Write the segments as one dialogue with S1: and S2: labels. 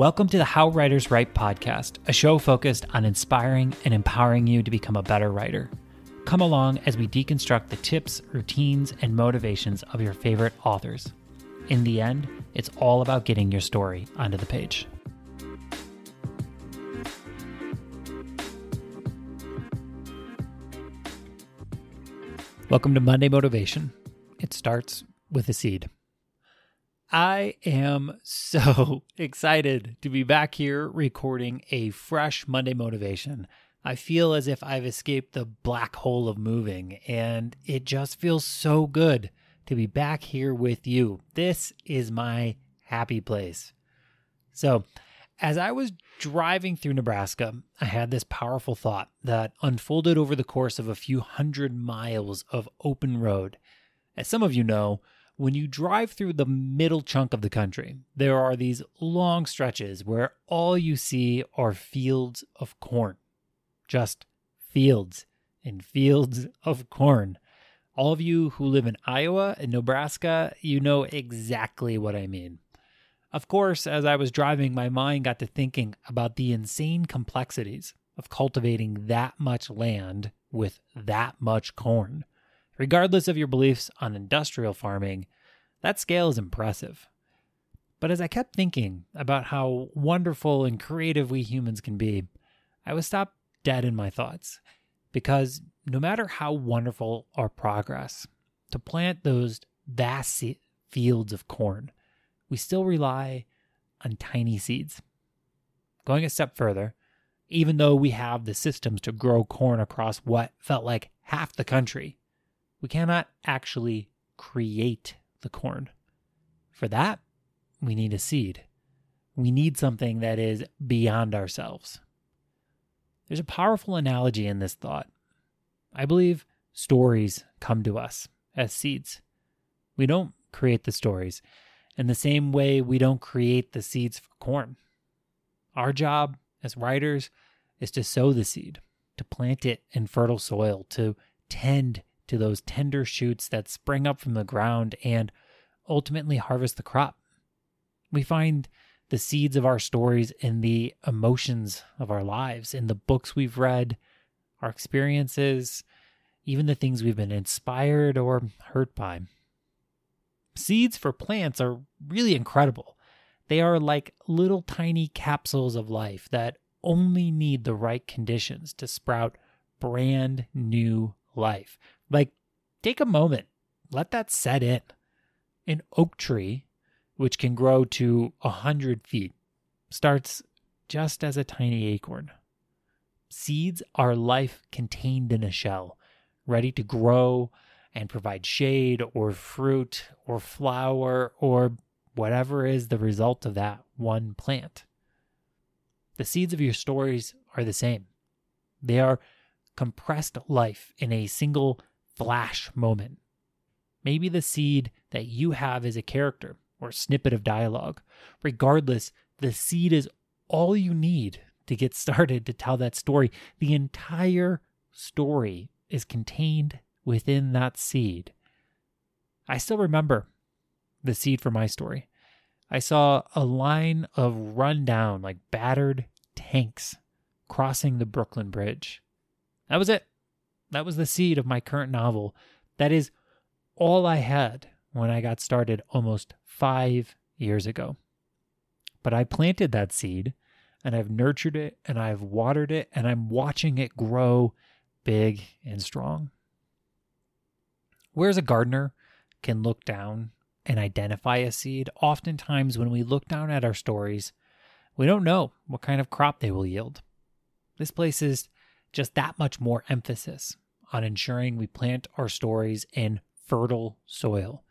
S1: Welcome to the How Writers Write podcast, a show focused on inspiring and empowering you to become a better writer. Come along as we deconstruct the tips, routines, and motivations of your favorite authors. In the end, it's all about getting your story onto the page. Welcome to Monday Motivation. It starts with a seed. I am so excited to be back here recording a fresh Monday Motivation. I feel as if I've escaped the black hole of moving, and it just feels so good to be back here with you. This is my happy place. So, as I was driving through Nebraska, I had this powerful thought that unfolded over the course of a few hundred miles of open road. As some of you know, when you drive through the middle chunk of the country, there are these long stretches where all you see are fields of corn. Just fields and fields of corn. All of you who live in Iowa and Nebraska, you know exactly what I mean. Of course, as I was driving, my mind got to thinking about the insane complexities of cultivating that much land with that much corn. Regardless of your beliefs on industrial farming, that scale is impressive. But as I kept thinking about how wonderful and creative we humans can be, I was stopped dead in my thoughts. Because no matter how wonderful our progress, to plant those vast fields of corn, we still rely on tiny seeds. Going a step further, even though we have the systems to grow corn across what felt like half the country, we cannot actually create the corn. For that, we need a seed. We need something that is beyond ourselves. There's a powerful analogy in this thought. I believe stories come to us as seeds. We don't create the stories in the same way we don't create the seeds for corn. Our job as writers is to sow the seed, to plant it in fertile soil, to tend to those tender shoots that spring up from the ground and ultimately harvest the crop. We find the seeds of our stories in the emotions of our lives, in the books we've read, our experiences, even the things we've been inspired or hurt by. Seeds for plants are really incredible. They are like little tiny capsules of life that only need the right conditions to sprout brand new life. Like, take a moment, let that set in. An oak tree, which can grow to a hundred feet, starts just as a tiny acorn. Seeds are life contained in a shell, ready to grow and provide shade or fruit or flower or whatever is the result of that one plant. The seeds of your stories are the same. They are compressed life in a single flash moment. Maybe the seed that you have is a character or snippet of dialogue. Regardless, the seed is all you need to get started to tell that story. The entire story is contained within that seed. I still remember the seed for my story. I saw a line of rundown, like battered tanks crossing the Brooklyn Bridge. That was it. That was the seed of my current novel. That is all I had when I got started almost five years ago. But I planted that seed and I've nurtured it and I've watered it and I'm watching it grow big and strong. Whereas a gardener can look down and identify a seed, oftentimes when we look down at our stories, we don't know what kind of crop they will yield. This places just that much more emphasis on ensuring we plant our stories in fertile soil.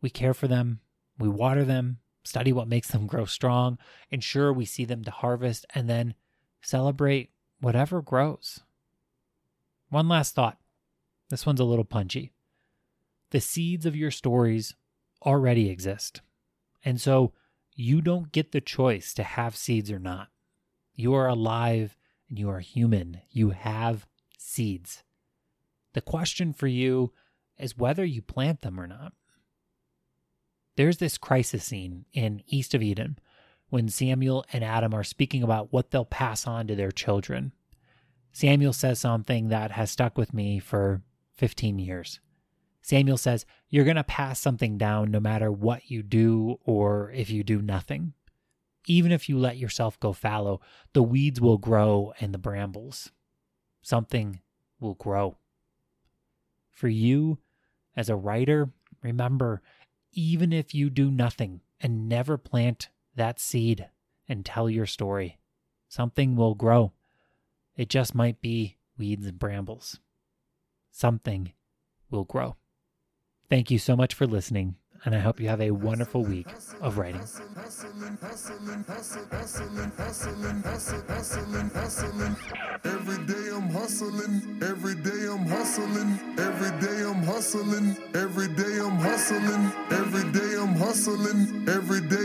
S1: We care for them, we water them, study what makes them grow strong, ensure we see them to harvest, and then celebrate whatever grows. One last thought. This one's a little punchy. The seeds of your stories already exist. And so you don't get the choice to have seeds or not. You are alive and you are human. You have seeds. The question for you is whether you plant them or not. There's this crisis scene in East of Eden when Samuel and Adam are speaking about what they'll pass on to their children. Samuel says something that has stuck with me for 15 years. Samuel says, You're going to pass something down no matter what you do or if you do nothing. Even if you let yourself go fallow, the weeds will grow and the brambles. Something will grow. For you, as a writer, remember, even if you do nothing and never plant that seed and tell your story, something will grow. It just might be weeds and brambles. Something will grow. Thank you so much for listening and I hope you have a wonderful week of writing.
S2: Every day I'm hustling, every day I'm hustling, every day I'm hustling, every day I'm hustling, every day I'm hustling, every day